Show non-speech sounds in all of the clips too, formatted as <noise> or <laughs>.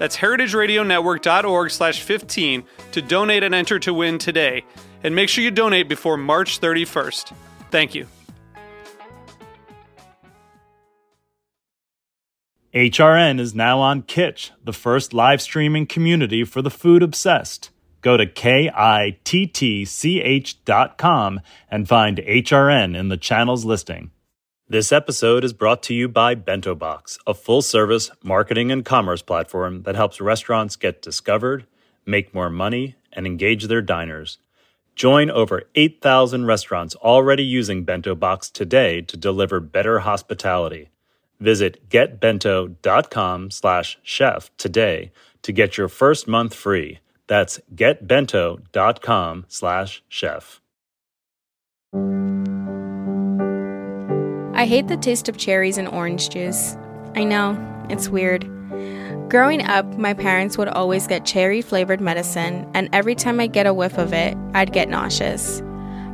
That's heritageradionetwork.org slash 15 to donate and enter to win today. And make sure you donate before March 31st. Thank you. HRN is now on Kittch, the first live streaming community for the food obsessed. Go to K-I-T-T-C-H dot com and find HRN in the channel's listing. This episode is brought to you by Bento Box, a full-service marketing and commerce platform that helps restaurants get discovered, make more money, and engage their diners. Join over 8,000 restaurants already using Bento Box today to deliver better hospitality. Visit getbento.com slash chef today to get your first month free. That's getbento.com slash chef. I hate the taste of cherries and orange juice. I know, it's weird. Growing up, my parents would always get cherry flavored medicine, and every time I get a whiff of it, I'd get nauseous.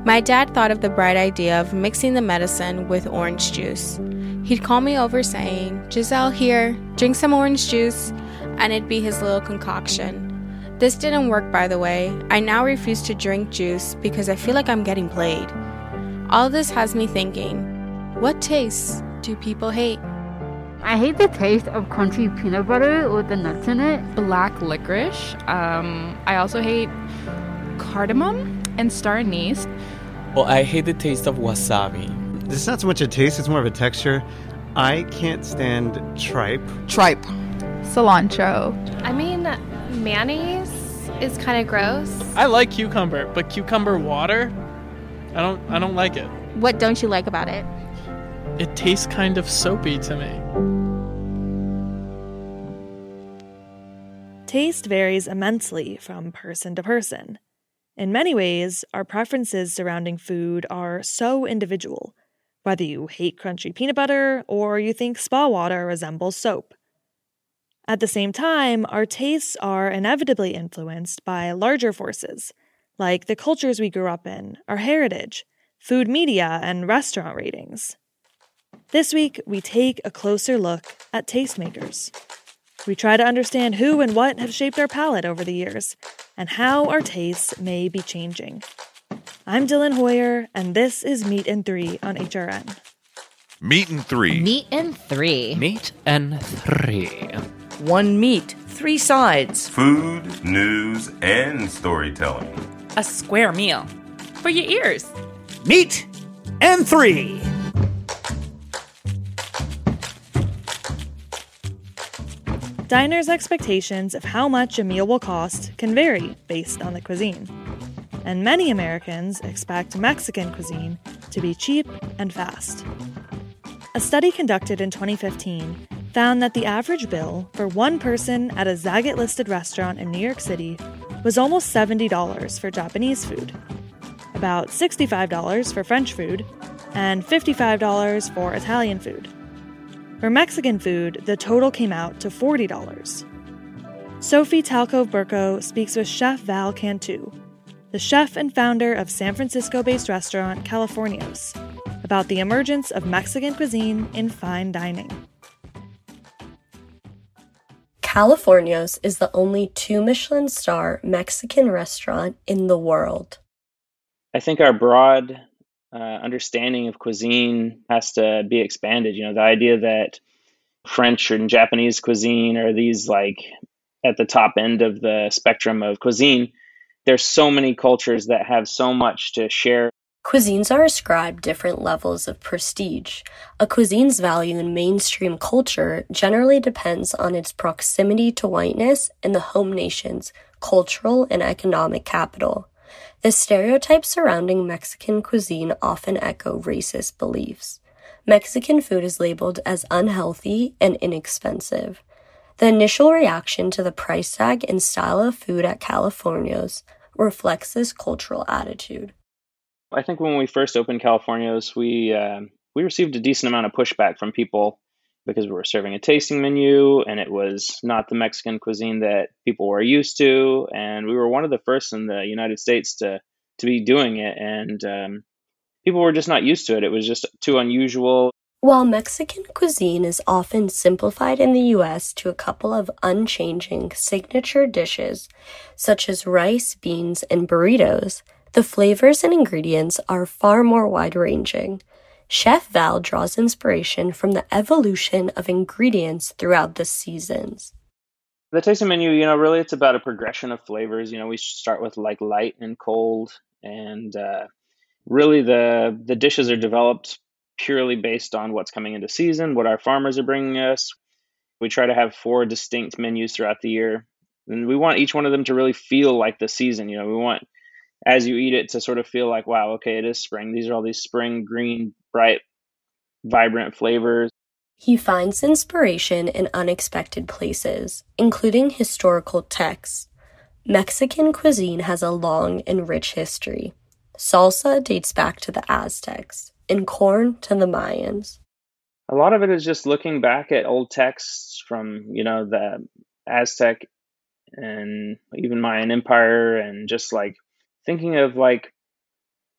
My dad thought of the bright idea of mixing the medicine with orange juice. He'd call me over saying, Giselle, here, drink some orange juice, and it'd be his little concoction. This didn't work, by the way. I now refuse to drink juice because I feel like I'm getting played. All this has me thinking what tastes do people hate? I hate the taste of crunchy peanut butter with the nuts in it. Black licorice. Um, I also hate cardamom and star anise. Well, I hate the taste of wasabi. It's not so much a taste, it's more of a texture. I can't stand tripe. Tripe. Cilantro. I mean, mayonnaise is kind of gross. I like cucumber, but cucumber water, I don't I don't like it. What don't you like about it? It tastes kind of soapy to me. Taste varies immensely from person to person. In many ways, our preferences surrounding food are so individual, whether you hate crunchy peanut butter or you think spa water resembles soap. At the same time, our tastes are inevitably influenced by larger forces, like the cultures we grew up in, our heritage, food media, and restaurant ratings. This week, we take a closer look at tastemakers. We try to understand who and what have shaped our palate over the years, and how our tastes may be changing. I'm Dylan Hoyer, and this is Meat and Three on HRN. Meat and Three. Meat and Three. Meat and Three. One meat, three sides. Food, news, and storytelling. A square meal for your ears. Meat and Three. Diners' expectations of how much a meal will cost can vary based on the cuisine. And many Americans expect Mexican cuisine to be cheap and fast. A study conducted in 2015 found that the average bill for one person at a Zagat listed restaurant in New York City was almost $70 for Japanese food, about $65 for French food, and $55 for Italian food. For Mexican food, the total came out to $40. Sophie Talcove Burko speaks with Chef Val Cantu, the chef and founder of San Francisco based restaurant Californios, about the emergence of Mexican cuisine in fine dining. Californios is the only two Michelin star Mexican restaurant in the world. I think our broad uh, understanding of cuisine has to be expanded. You know, the idea that French and Japanese cuisine are these like at the top end of the spectrum of cuisine. There's so many cultures that have so much to share. Cuisines are ascribed different levels of prestige. A cuisine's value in mainstream culture generally depends on its proximity to whiteness and the home nation's cultural and economic capital. The stereotypes surrounding Mexican cuisine often echo racist beliefs. Mexican food is labeled as unhealthy and inexpensive. The initial reaction to the price tag and style of food at Californios reflects this cultural attitude. I think when we first opened Californios, we uh, we received a decent amount of pushback from people because we were serving a tasting menu and it was not the Mexican cuisine that people were used to, and we were one of the first in the United States to to be doing it, and um, people were just not used to it. It was just too unusual. While Mexican cuisine is often simplified in the US to a couple of unchanging signature dishes, such as rice, beans, and burritos, the flavors and ingredients are far more wide ranging. Chef Val draws inspiration from the evolution of ingredients throughout the seasons. The tasting menu, you know, really it's about a progression of flavors. You know, we start with like light and cold, and uh, really the the dishes are developed purely based on what's coming into season, what our farmers are bringing us. We try to have four distinct menus throughout the year, and we want each one of them to really feel like the season. You know, we want as you eat it to sort of feel like, wow, okay, it is spring. These are all these spring, green, bright, vibrant flavors. He finds inspiration in unexpected places, including historical texts. Mexican cuisine has a long and rich history. Salsa dates back to the Aztecs, and corn to the Mayans. A lot of it is just looking back at old texts from, you know, the Aztec and even Mayan Empire and just like thinking of like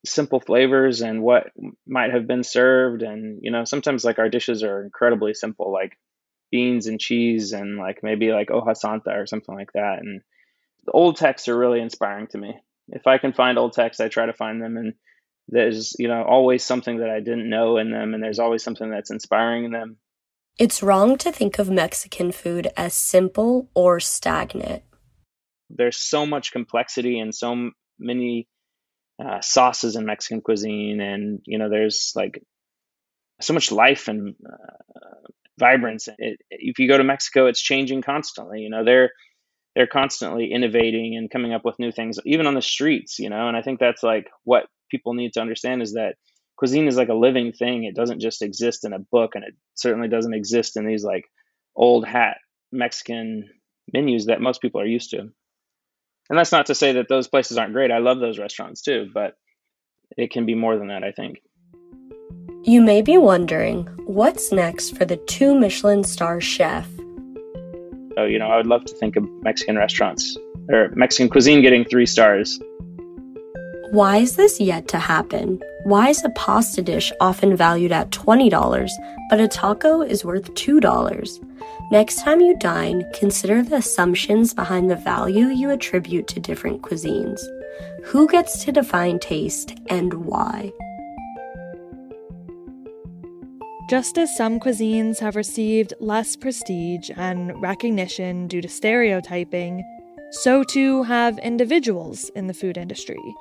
simple flavors and what might have been served and you know sometimes like our dishes are incredibly simple like beans and cheese and like maybe like hoja santa or something like that and the old texts are really inspiring to me. If i can find old texts i try to find them and there's you know always something that i didn't know in them and there's always something that's inspiring in them. It's wrong to think of mexican food as simple or stagnant. There's so much complexity and so many uh, sauces in Mexican cuisine, and you know, there's like so much life and uh, vibrance. It, if you go to Mexico, it's changing constantly. You know, they're they're constantly innovating and coming up with new things, even on the streets. You know, and I think that's like what people need to understand is that cuisine is like a living thing. It doesn't just exist in a book, and it certainly doesn't exist in these like old hat Mexican menus that most people are used to. And that's not to say that those places aren't great. I love those restaurants too, but it can be more than that, I think. You may be wondering what's next for the two Michelin star chef? Oh, you know, I would love to think of Mexican restaurants or Mexican cuisine getting three stars. Why is this yet to happen? Why is a pasta dish often valued at $20, but a taco is worth $2? Next time you dine, consider the assumptions behind the value you attribute to different cuisines. Who gets to define taste and why? Just as some cuisines have received less prestige and recognition due to stereotyping, so too have individuals in the food industry.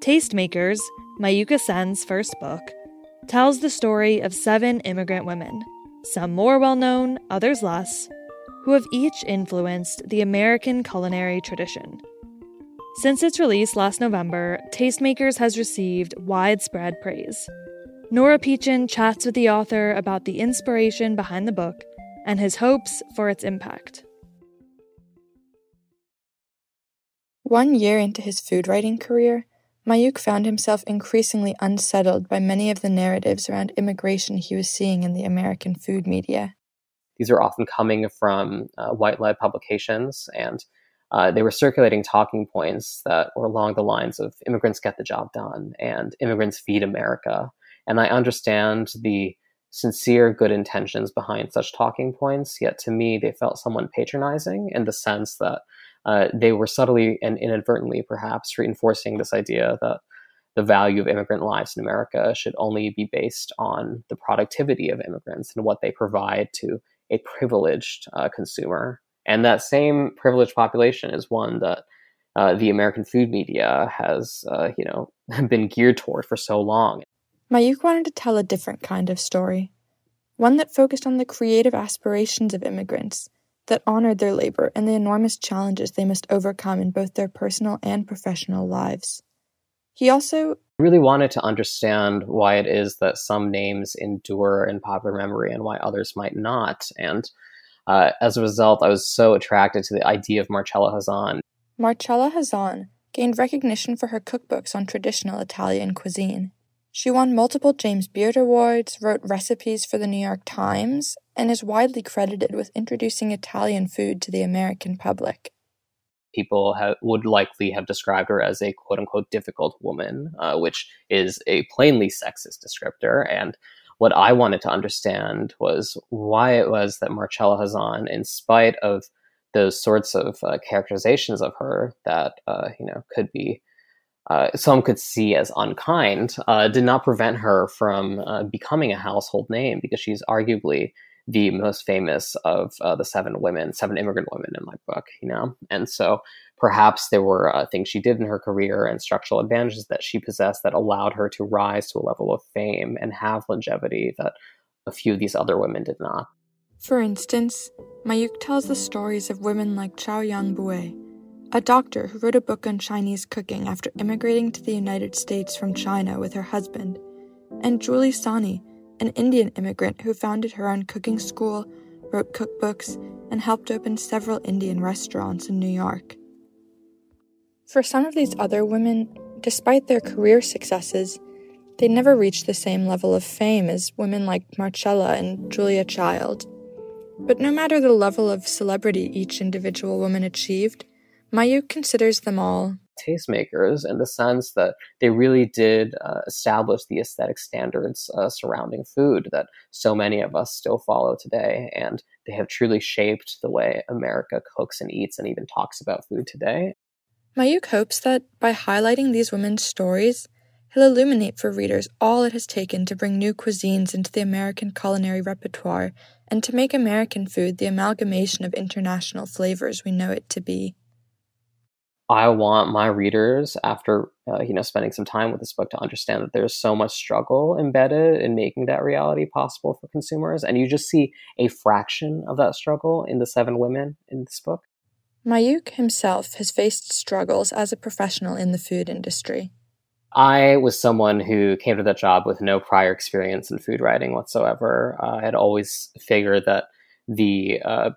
Tastemakers, Mayukh Sen's first book, tells the story of seven immigrant women some more well known, others less, who have each influenced the American culinary tradition. Since its release last November, Tastemakers has received widespread praise. Nora Peachin chats with the author about the inspiration behind the book and his hopes for its impact. One year into his food writing career, Mayukh found himself increasingly unsettled by many of the narratives around immigration he was seeing in the American food media. These are often coming from uh, white led publications, and uh, they were circulating talking points that were along the lines of immigrants get the job done and immigrants feed America. And I understand the sincere good intentions behind such talking points, yet to me, they felt somewhat patronizing in the sense that uh, they were subtly and inadvertently perhaps reinforcing this idea that the value of immigrant lives in America should only be based on the productivity of immigrants and what they provide to a privileged uh, consumer. And that same privileged population is one that uh, the American food media has, uh, you know, <laughs> been geared toward for so long. Mayukh wanted to tell a different kind of story, one that focused on the creative aspirations of immigrants, that honored their labor and the enormous challenges they must overcome in both their personal and professional lives. He also really wanted to understand why it is that some names endure in popular memory and why others might not. And uh, as a result, I was so attracted to the idea of Marcella Hazan. Marcella Hazan gained recognition for her cookbooks on traditional Italian cuisine. She won multiple James Beard Awards, wrote recipes for the New York Times, and is widely credited with introducing Italian food to the American public. People have, would likely have described her as a quote unquote difficult woman, uh, which is a plainly sexist descriptor. And what I wanted to understand was why it was that Marcella Hazan, in spite of those sorts of uh, characterizations of her that uh, you know could be uh, some could see as unkind, uh, did not prevent her from uh, becoming a household name because she's arguably the most famous of uh, the seven women, seven immigrant women in my book, you know? And so perhaps there were uh, things she did in her career and structural advantages that she possessed that allowed her to rise to a level of fame and have longevity that a few of these other women did not. For instance, Mayukh tells the stories of women like Chao Yang Bue, a doctor who wrote a book on Chinese cooking after immigrating to the United States from China with her husband, and Julie Sahni, an Indian immigrant who founded her own cooking school, wrote cookbooks, and helped open several Indian restaurants in New York. For some of these other women, despite their career successes, they never reached the same level of fame as women like Marcella and Julia Child. But no matter the level of celebrity each individual woman achieved, Mayukh considers them all tastemakers in the sense that they really did uh, establish the aesthetic standards uh, surrounding food that so many of us still follow today. And they have truly shaped the way America cooks and eats and even talks about food today. Mayukh hopes that by highlighting these women's stories, he'll illuminate for readers all it has taken to bring new cuisines into the American culinary repertoire and to make American food the amalgamation of international flavors we know it to be. I want my readers, after uh, you know spending some time with this book, to understand that there's so much struggle embedded in making that reality possible for consumers, and you just see a fraction of that struggle in the seven women in this book. Mayukh himself has faced struggles as a professional in the food industry. I was someone who came to that job with no prior experience in food writing whatsoever. Uh, I had always figured that the uh,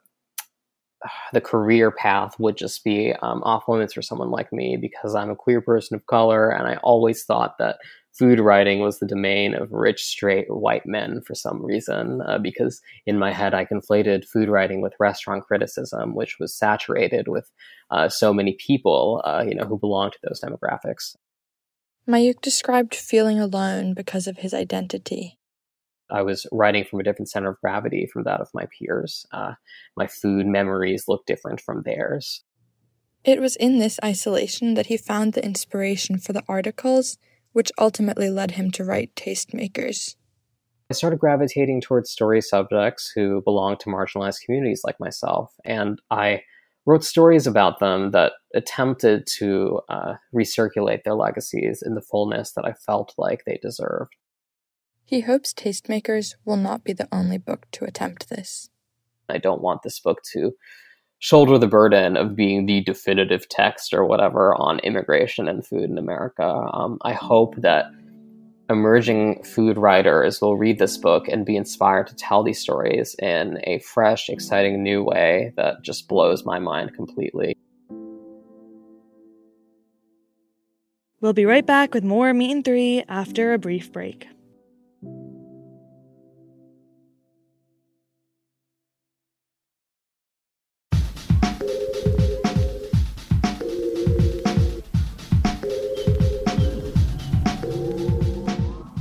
the career path would just be um, off limits for someone like me because I'm a queer person of color, and I always thought that food writing was the domain of rich, straight white men for some reason. Uh, because in my head, I conflated food writing with restaurant criticism, which was saturated with uh, so many people, uh, you know, who belong to those demographics. Mayukh described feeling alone because of his identity. I was writing from a different center of gravity from that of my peers. Uh, my food memories look different from theirs. It was in this isolation that he found the inspiration for the articles, which ultimately led him to write Tastemakers. I started gravitating towards story subjects who belong to marginalized communities like myself, and I wrote stories about them that attempted to uh, recirculate their legacies in the fullness that I felt like they deserved. He hopes Tastemakers will not be the only book to attempt this. I don't want this book to shoulder the burden of being the definitive text or whatever on immigration and food in America. Um, I hope that emerging food writers will read this book and be inspired to tell these stories in a fresh, exciting new way that just blows my mind completely. We'll be right back with more Meat and Three after a brief break.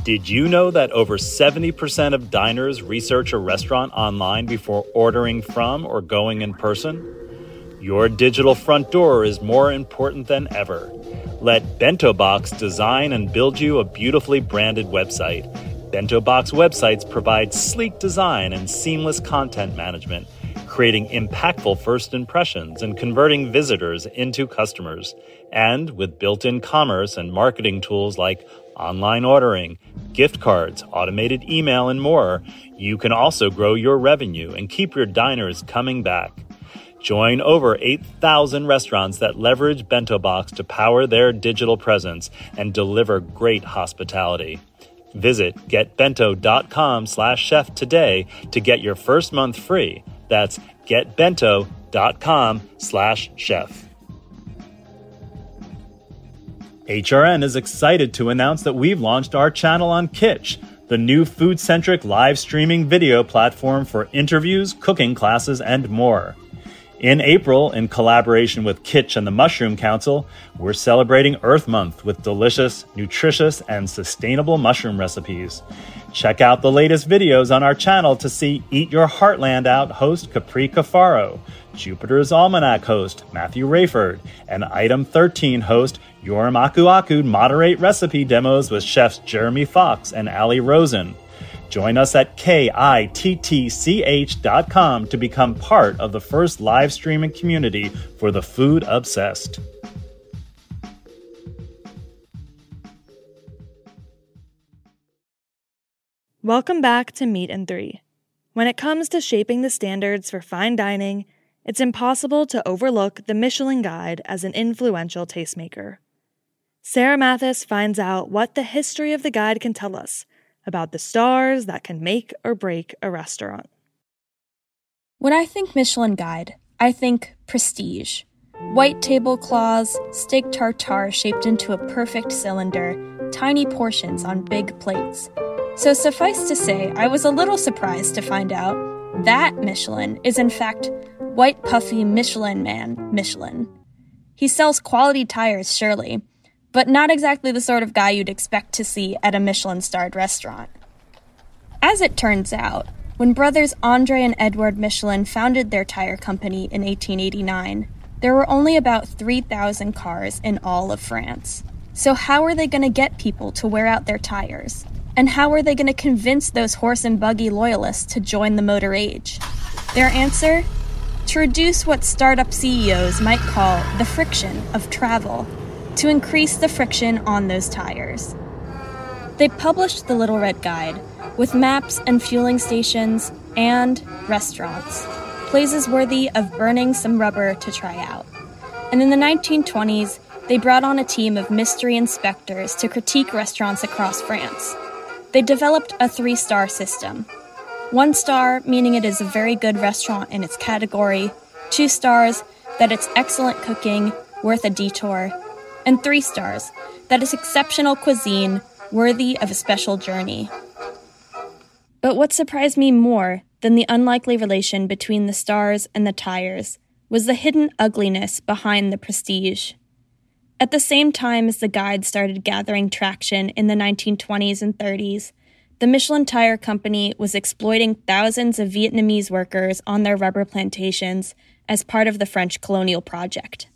Did you know that over 70% of diners research a restaurant online before ordering from or going in person? Your digital front door is more important than ever. Let Bento Box design and build you a beautifully branded website. Bento Box websites provide sleek design and seamless content management creating impactful first impressions and converting visitors into customers. And with built in commerce and marketing tools like online ordering, gift cards, automated email, and more, you can also grow your revenue and keep your diners coming back. Join over 8,000 restaurants that leverage Bento Box to power their digital presence and deliver great hospitality. Visit getbento.com slash chef today to get your first month free. That's getbento.com slash chef. HRN is excited to announce that we've launched our channel on Kittch, the new food centric live streaming video platform for interviews, cooking classes, and more. In April, in collaboration with Kittch and the Mushroom Council, we're celebrating Earth Month with delicious, nutritious, and sustainable mushroom recipes. Check out the latest videos on our channel to see Eat Your Heartland Out host Capri Cafaro, Jupiter's Almanac host Matthew Raiford, and Item 13 host Yoram Aku Aku moderate recipe demos with chefs Jeremy Fox and Ali Rosen. Join us at kittch.com to become part of the first live streaming community for the food obsessed. Welcome back to Meat and Three. When it comes to shaping the standards for fine dining, it's impossible to overlook the Michelin Guide as an influential tastemaker. Sarah Mathis finds out what the history of the guide can tell us about the stars that can make or break a restaurant. When I think Michelin Guide, I think prestige. White tablecloths, steak tartare shaped into a perfect cylinder, tiny portions on big plates. So suffice to say, I was a little surprised to find out that Michelin is in fact White Puffy Michelin Man Michelin. He sells quality tires, surely, but not exactly the sort of guy you'd expect to see at a Michelin starred restaurant. As it turns out, when brothers Andre and Edward Michelin founded their tire company in 1889, there were only about 3,000 cars in all of France. So, how are they going to get people to wear out their tires? And how are they going to convince those horse and buggy loyalists to join the motor age? Their answer? To reduce what startup CEOs might call the friction of travel to increase the friction on those tires. They published the Little Red Guide with maps and fueling stations and restaurants, places worthy of burning some rubber to try out. And in the 1920s, they brought on a team of mystery inspectors to critique restaurants across France. They developed a three star system. One star, meaning it is a very good restaurant in its category, two stars, that it's excellent cooking, worth a detour, and three stars, that is exceptional cuisine worthy of a special journey. But what surprised me more than the unlikely relation between the stars and the tires was the hidden ugliness behind the prestige. At the same time as the guide started gathering traction in the 1920s and 30s, the Michelin Tire Company was exploiting thousands of Vietnamese workers on their rubber plantations as part of the French colonial project.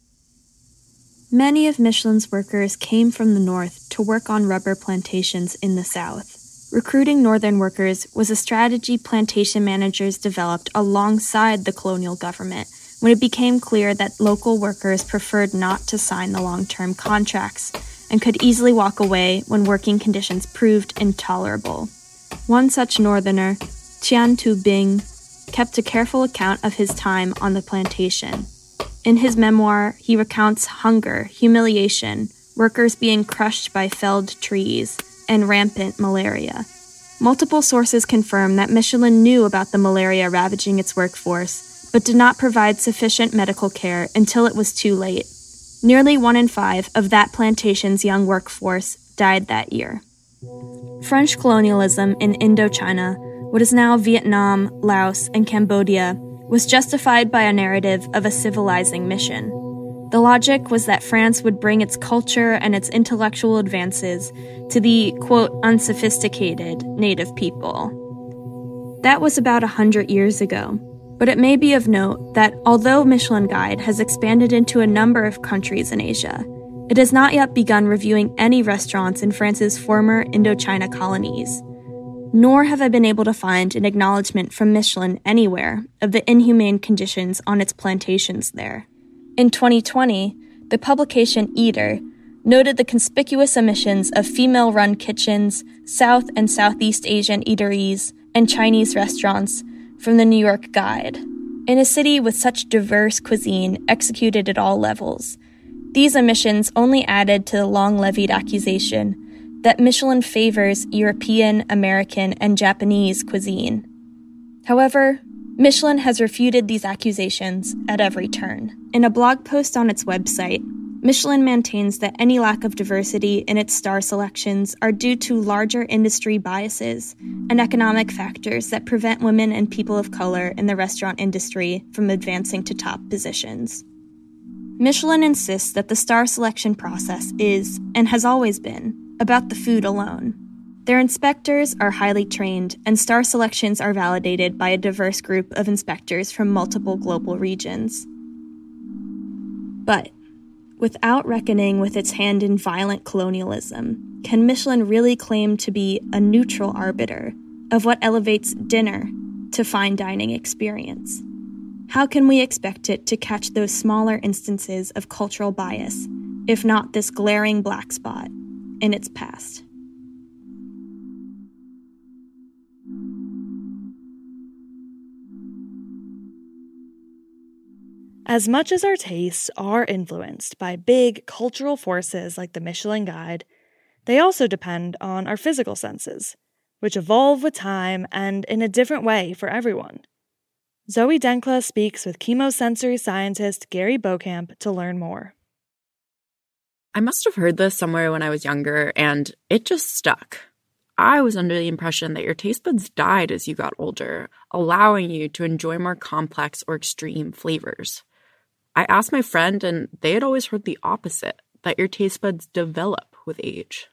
Many of Michelin's workers came from the north to work on rubber plantations in the south. Recruiting northern workers was a strategy plantation managers developed alongside the colonial government when it became clear that local workers preferred not to sign the long term contracts and could easily walk away when working conditions proved intolerable. One such northerner, Tran Tu Binh, kept a careful account of his time on the plantation. In his memoir, he recounts hunger, humiliation, workers being crushed by felled trees, and rampant malaria. Multiple sources confirm that Michelin knew about the malaria ravaging its workforce, but did not provide sufficient medical care until it was too late. Nearly one in five of that plantation's young workforce died that year. French colonialism in Indochina, what is now Vietnam, Laos, and Cambodia, was justified by a narrative of a civilizing mission. The logic was that France would bring its culture and its intellectual advances to the, quote, unsophisticated native people. That was about a hundred years ago, but it may be of note that although Michelin Guide has expanded into a number of countries in Asia, it has not yet begun reviewing any restaurants in France's former Indochina colonies. Nor have I been able to find an acknowledgement from Michelin anywhere of the inhumane conditions on its plantations there. In 2020, the publication Eater noted the conspicuous emissions of female run kitchens, South and Southeast Asian eateries, and Chinese restaurants from the New York Guide. In a city with such diverse cuisine executed at all levels, these emissions only added to the long levied accusation that Michelin favors European, American, and Japanese cuisine. However, Michelin has refuted these accusations at every turn. In a blog post on its website, Michelin maintains that any lack of diversity in its star selections are due to larger industry biases and economic factors that prevent women and people of color in the restaurant industry from advancing to top positions. Michelin insists that the star selection process is, and has always been, about the food alone. Their inspectors are highly trained, and star selections are validated by a diverse group of inspectors from multiple global regions. But without reckoning with its hand in violent colonialism, can Michelin really claim to be a neutral arbiter of what elevates dinner to fine dining experience? How can we expect it to catch those smaller instances of cultural bias, if not this glaring black spot in its past? As much as our tastes are influenced by big cultural forces like the Michelin Guide, they also depend on our physical senses, which evolve with time and in a different way for everyone. Zoe Denkla speaks with chemosensory scientist Gary Beauchamp to learn more. I must have heard this somewhere when I was younger, and it just stuck. I was under the impression that your taste buds died as you got older, allowing you to enjoy more complex or extreme flavors. I asked my friend, and they had always heard the opposite that your taste buds develop with age.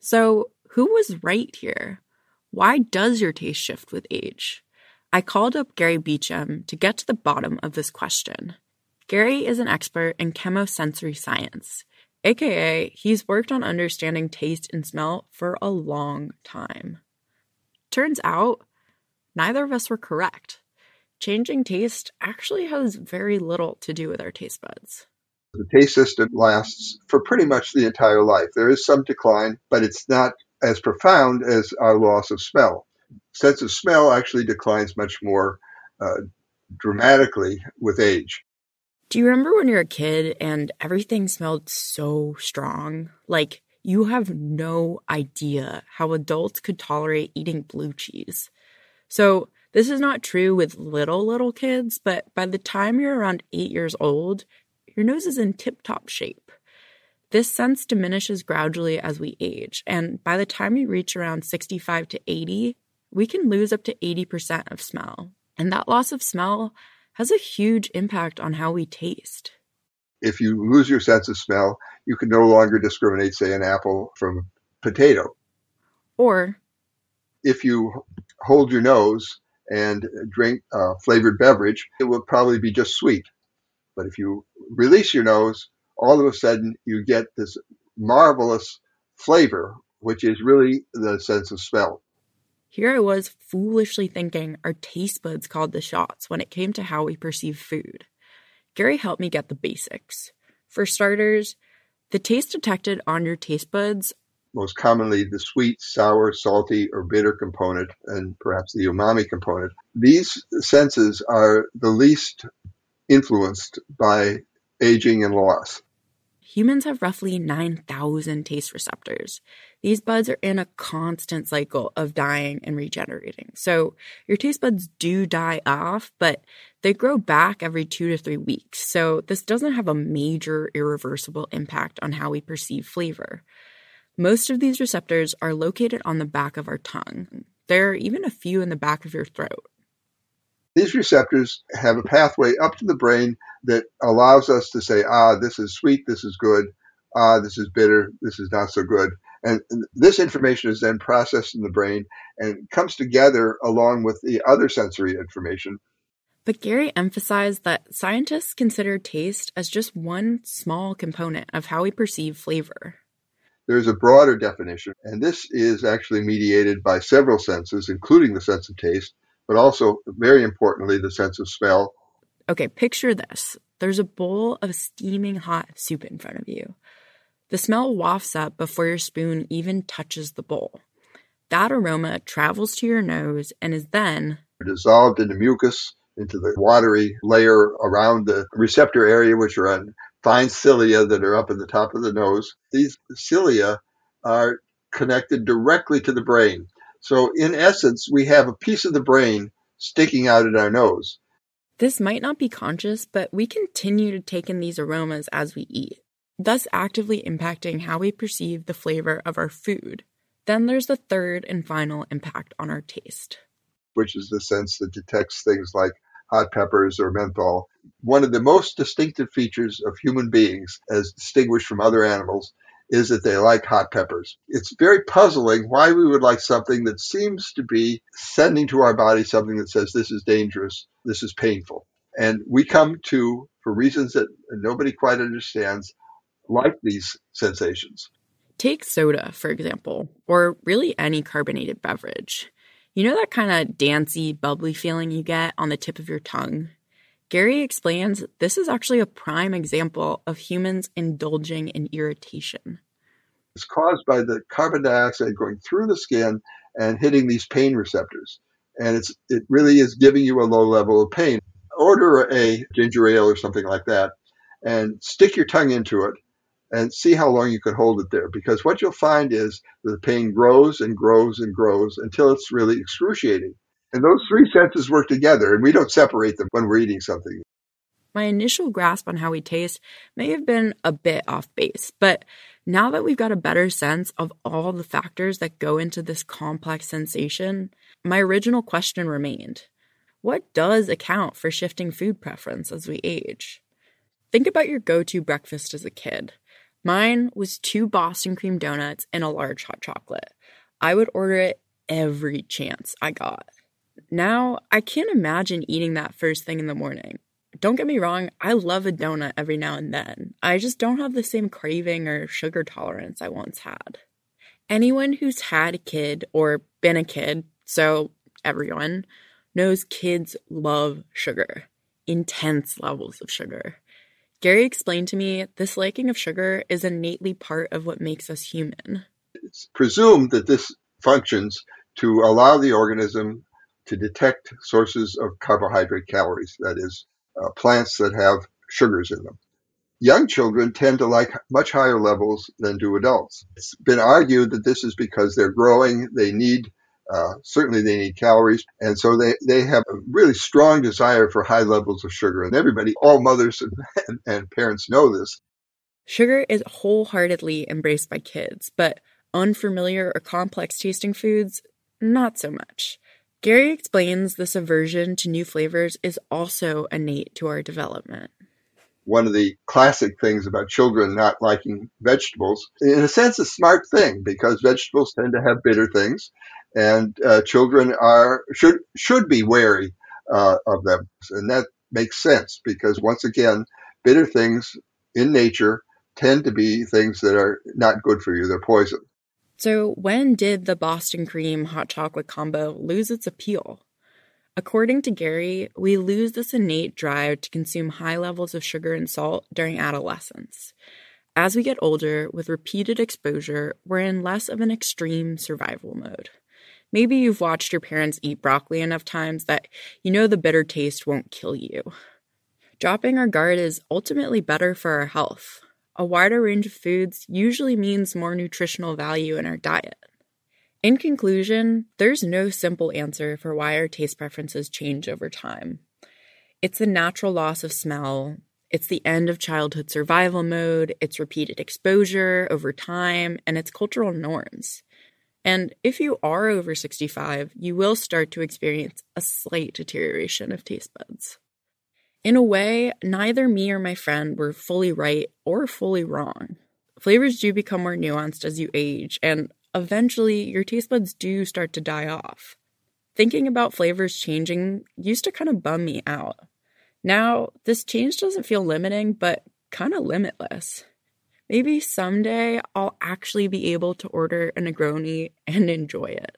So, who was right here? Why does your taste shift with age? I called up Gary Beauchamp to get to the bottom of this question. Gary is an expert in chemosensory science, aka, he's worked on understanding taste and smell for a long time. Turns out, neither of us were correct changing taste actually has very little to do with our taste buds. The taste system lasts for pretty much the entire life. There is some decline, but it's not as profound as our loss of smell. Sense of smell actually declines much more uh, dramatically with age. Do you remember when you were a kid and everything smelled so strong? Like you have no idea how adults could tolerate eating blue cheese. So this is not true with little, little kids, but by the time you're around eight years old, your nose is in tip top shape. This sense diminishes gradually as we age, and by the time you reach around 65 to 80, we can lose up to 80% of smell. And that loss of smell has a huge impact on how we taste. If you lose your sense of smell, you can no longer discriminate, say, an apple from potato. Or if you hold your nose and drink a flavored beverage, it will probably be just sweet. But if you release your nose, all of a sudden you get this marvelous flavor, which is really the sense of smell. Here I was foolishly thinking our taste buds called the shots when it came to how we perceive food. Gary helped me get the basics. For starters, the taste detected on your taste buds most commonly the sweet, sour, salty, or bitter component, and perhaps the umami component. These senses are the least influenced by aging and loss. Humans have roughly 9,000 taste receptors. These buds are in a constant cycle of dying and regenerating. So your taste buds do die off, but they grow back every two to three weeks. So this doesn't have a major irreversible impact on how we perceive flavor. Most of these receptors are located on the back of our tongue. There are even a few in the back of your throat. These receptors have a pathway up to the brain that allows us to say, ah, this is sweet, this is good, ah, this is bitter, this is not so good. And this information is then processed in the brain and comes together along with the other sensory information. But Gary emphasized that scientists consider taste as just one small component of how we perceive flavor There's a broader definition, and this is actually mediated by several senses, including the sense of taste, but also, very importantly, the sense of smell. Okay, picture this there's a bowl of steaming hot soup in front of you. The smell wafts up before your spoon even touches the bowl. That aroma travels to your nose and is then dissolved into mucus, into the watery layer around the receptor area, which are on fine cilia that are up at the top of the nose. These cilia are connected directly to the brain. So, in essence, we have a piece of the brain sticking out at our nose. This might not be conscious, but we continue to take in these aromas as we eat, thus actively impacting how we perceive the flavor of our food. Then there's the third and final impact on our taste, which is the sense that detects things like hot peppers or menthol. One of the most distinctive features of human beings, as distinguished from other animals, is that they like hot peppers. It's very puzzling why we would like something that seems to be sending to our body something that says this is dangerous, this is painful. And we come to, for reasons that nobody quite understands, like these sensations. Take soda, for example, or really any carbonated beverage. You know that kind of dancey, bubbly feeling you get on the tip of your tongue? Gary explains this is actually a prime example of humans indulging in irritation. It's caused by the carbon dioxide going through the skin and hitting these pain receptors. And it's it really is giving you a low level of pain. Order a ginger ale or something like that and stick your tongue into it and see how long you can hold it there. Because what you'll find is the pain grows and grows and grows until it's really excruciating. And those three senses work together, and we don't separate them when we're eating something. My initial grasp on how we taste may have been a bit off base, but now that we've got a better sense of all the factors that go into this complex sensation, my original question remained What does account for shifting food preference as we age? Think about your go to breakfast as a kid. Mine was two Boston cream donuts and a large hot chocolate. I would order it every chance I got. Now, I can't imagine eating that first thing in the morning. Don't get me wrong, I love a donut every now and then. I just don't have the same craving or sugar tolerance I once had. Anyone who's had a kid or been a kid, so everyone, knows kids love sugar, intense levels of sugar. Gary explained to me this liking of sugar is innately part of what makes us human. It's presumed that this functions to allow the organism to detect sources of carbohydrate calories, that is, uh, plants that have sugars in them. Young children tend to like much higher levels than do adults. It's been argued that this is because they're growing, they need uh, certainly they need calories. And so they, they have a really strong desire for high levels of sugar. And everybody all mothers and, <laughs> and, and parents know this. Sugar is wholeheartedly embraced by kids but unfamiliar or complex tasting foods not so much. Gary explains this aversion to new flavors is also innate to our development. One of the classic things about children not liking vegetables, in a sense, a smart thing because vegetables tend to have bitter things, and uh, children are should should be wary uh, of them, and that makes sense because once again, bitter things in nature tend to be things that are not good for you; they're poison. So, when did the Boston cream hot chocolate combo lose its appeal? According to Gary, we lose this innate drive to consume high levels of sugar and salt during adolescence. As we get older, with repeated exposure, we're in less of an extreme survival mode. Maybe you've watched your parents eat broccoli enough times that you know the bitter taste won't kill you. Dropping our guard is ultimately better for our health, a wider range of foods usually means more nutritional value in our diet. In conclusion, there's no simple answer for why our taste preferences change over time. It's the natural loss of smell, it's the end of childhood survival mode, it's repeated exposure over time, and it's cultural norms. And if you are over 65, you will start to experience a slight deterioration of taste buds. In a way, neither me or my friend were fully right or fully wrong. Flavors do become more nuanced as you age, and eventually your taste buds do start to die off. Thinking about flavors changing used to kind of bum me out. Now, this change doesn't feel limiting, but kind of limitless. maybe someday I'll actually be able to order a Negroni and enjoy it.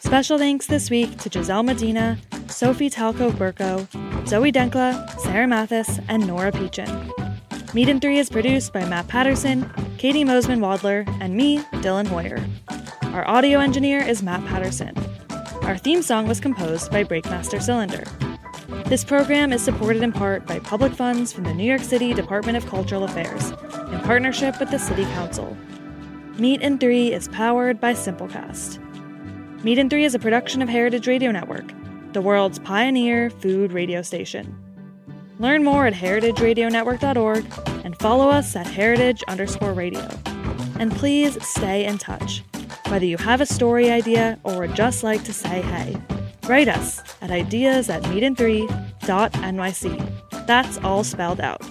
Special thanks this week to Giselle Medina, Sophie Talcove Burko, Zoe Denkla, Sarah Mathis, and Nora Peachin. Meat and Three is produced by Matt Patterson, Katie Mosman Wadler, and me, Dylan Hoyer. Our audio engineer is Matt Patterson. Our theme song was composed by Breakmaster Cylinder. This program is supported in part by public funds from the New York City Department of Cultural Affairs in partnership with the City Council. Meat and Three is powered by Simplecast. Meat and Three is a production of Heritage Radio Network, the world's pioneer food radio station. Learn more at heritageradionetwork.org and follow us at heritage underscore radio. And please stay in touch. Whether you have a story idea or would just like to say hey, write us at ideas at meatandthree.nyc. That's all spelled out.